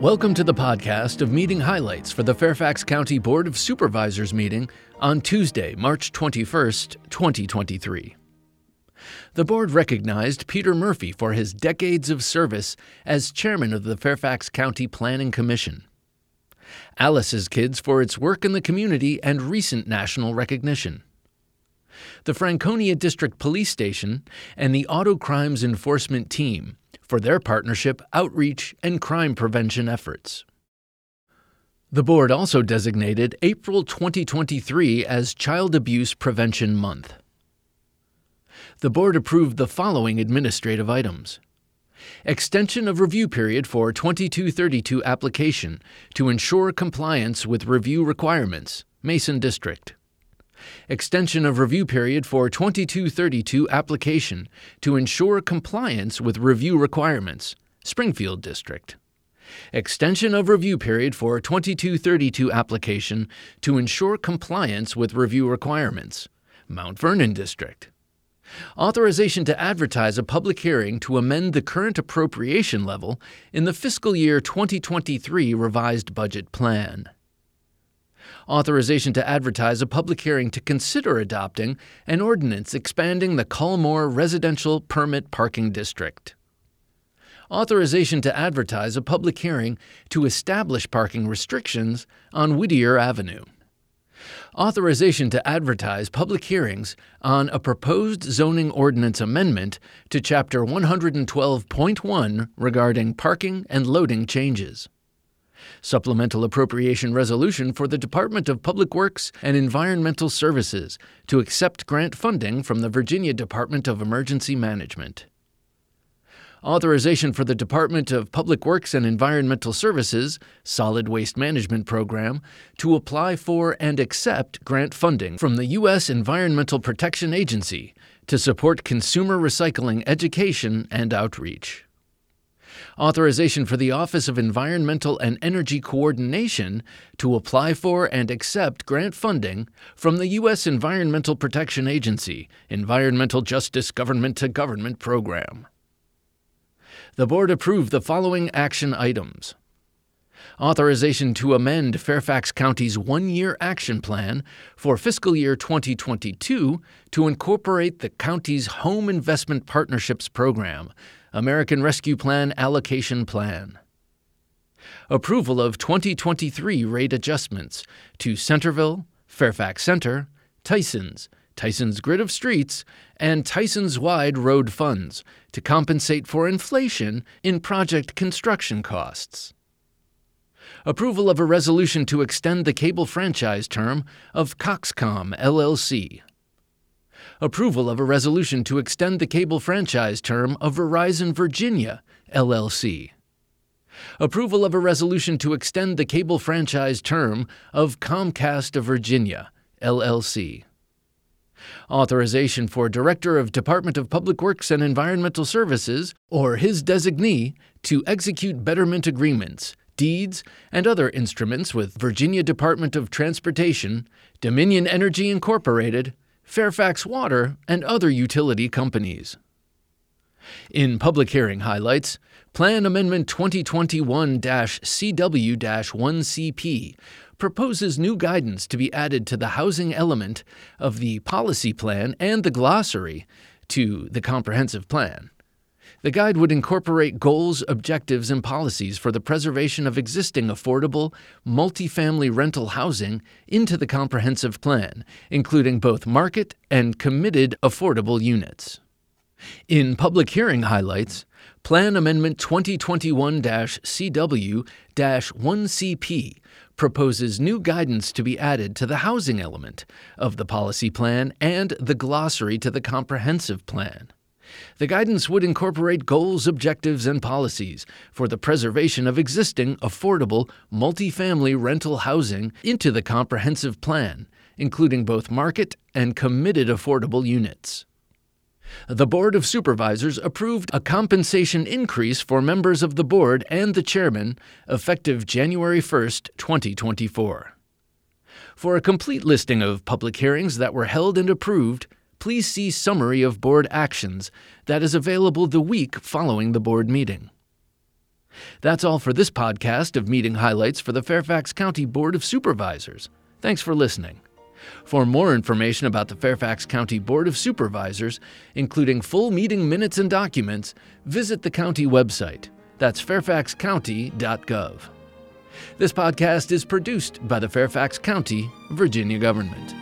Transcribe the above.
Welcome to the podcast of meeting highlights for the Fairfax County Board of Supervisors meeting on Tuesday, March 21st, 2023. The board recognized Peter Murphy for his decades of service as chairman of the Fairfax County Planning Commission. Alice's Kids for its work in the community and recent national recognition. The Franconia District Police Station and the Auto Crimes Enforcement Team for their partnership, outreach, and crime prevention efforts. The board also designated April 2023 as Child Abuse Prevention Month. The board approved the following administrative items. Extension of review period for 2232 application to ensure compliance with review requirements, Mason District. Extension of review period for 2232 application to ensure compliance with review requirements, Springfield District. Extension of review period for 2232 application to ensure compliance with review requirements, Mount Vernon District. Authorization to advertise a public hearing to amend the current appropriation level in the fiscal year 2023 revised budget plan authorization to advertise a public hearing to consider adopting an ordinance expanding the Culmore Residential Permit Parking District. Authorization to advertise a public hearing to establish parking restrictions on Whittier Avenue. Authorization to advertise public hearings on a proposed zoning ordinance amendment to Chapter 112.1 regarding parking and loading changes. Supplemental Appropriation Resolution for the Department of Public Works and Environmental Services to accept grant funding from the Virginia Department of Emergency Management. Authorization for the Department of Public Works and Environmental Services Solid Waste Management Program to apply for and accept grant funding from the U.S. Environmental Protection Agency to support consumer recycling education and outreach authorization for the Office of Environmental and Energy Coordination to apply for and accept grant funding from the U.S. Environmental Protection Agency Environmental Justice Government to Government Program. The Board approved the following action items authorization to amend Fairfax County's one year action plan for fiscal year 2022 to incorporate the county's Home Investment Partnerships Program American Rescue Plan Allocation Plan. Approval of 2023 rate adjustments to Centreville, Fairfax Center, Tysons, Tysons Grid of Streets, and Tysons Wide Road funds to compensate for inflation in project construction costs. Approval of a resolution to extend the cable franchise term of Coxcom LLC approval of a resolution to extend the cable franchise term of Verizon Virginia, LLC. Approval of a resolution to extend the cable franchise term of Comcast of Virginia, LLC. Authorization for Director of Department of Public Works and Environmental Services or his designee to execute betterment agreements, deeds, and other instruments with Virginia Department of Transportation, Dominion Energy Incorporated, Fairfax Water, and other utility companies. In public hearing highlights, Plan Amendment 2021 CW 1CP proposes new guidance to be added to the housing element of the policy plan and the glossary to the comprehensive plan. The guide would incorporate goals, objectives, and policies for the preservation of existing affordable, multifamily rental housing into the comprehensive plan, including both market and committed affordable units. In public hearing highlights, Plan Amendment 2021 CW 1CP proposes new guidance to be added to the housing element of the policy plan and the glossary to the comprehensive plan. The guidance would incorporate goals, objectives, and policies for the preservation of existing affordable multifamily rental housing into the comprehensive plan, including both market and committed affordable units. The Board of Supervisors approved a compensation increase for members of the board and the chairman effective January 1, 2024. For a complete listing of public hearings that were held and approved, please see Summary of Board Actions that is available the week following the board meeting. That's all for this podcast of meeting highlights for the Fairfax County Board of Supervisors. Thanks for listening. For more information about the Fairfax County Board of Supervisors, including full meeting minutes and documents, visit the county website. That's fairfaxcounty.gov. This podcast is produced by the Fairfax County, Virginia government.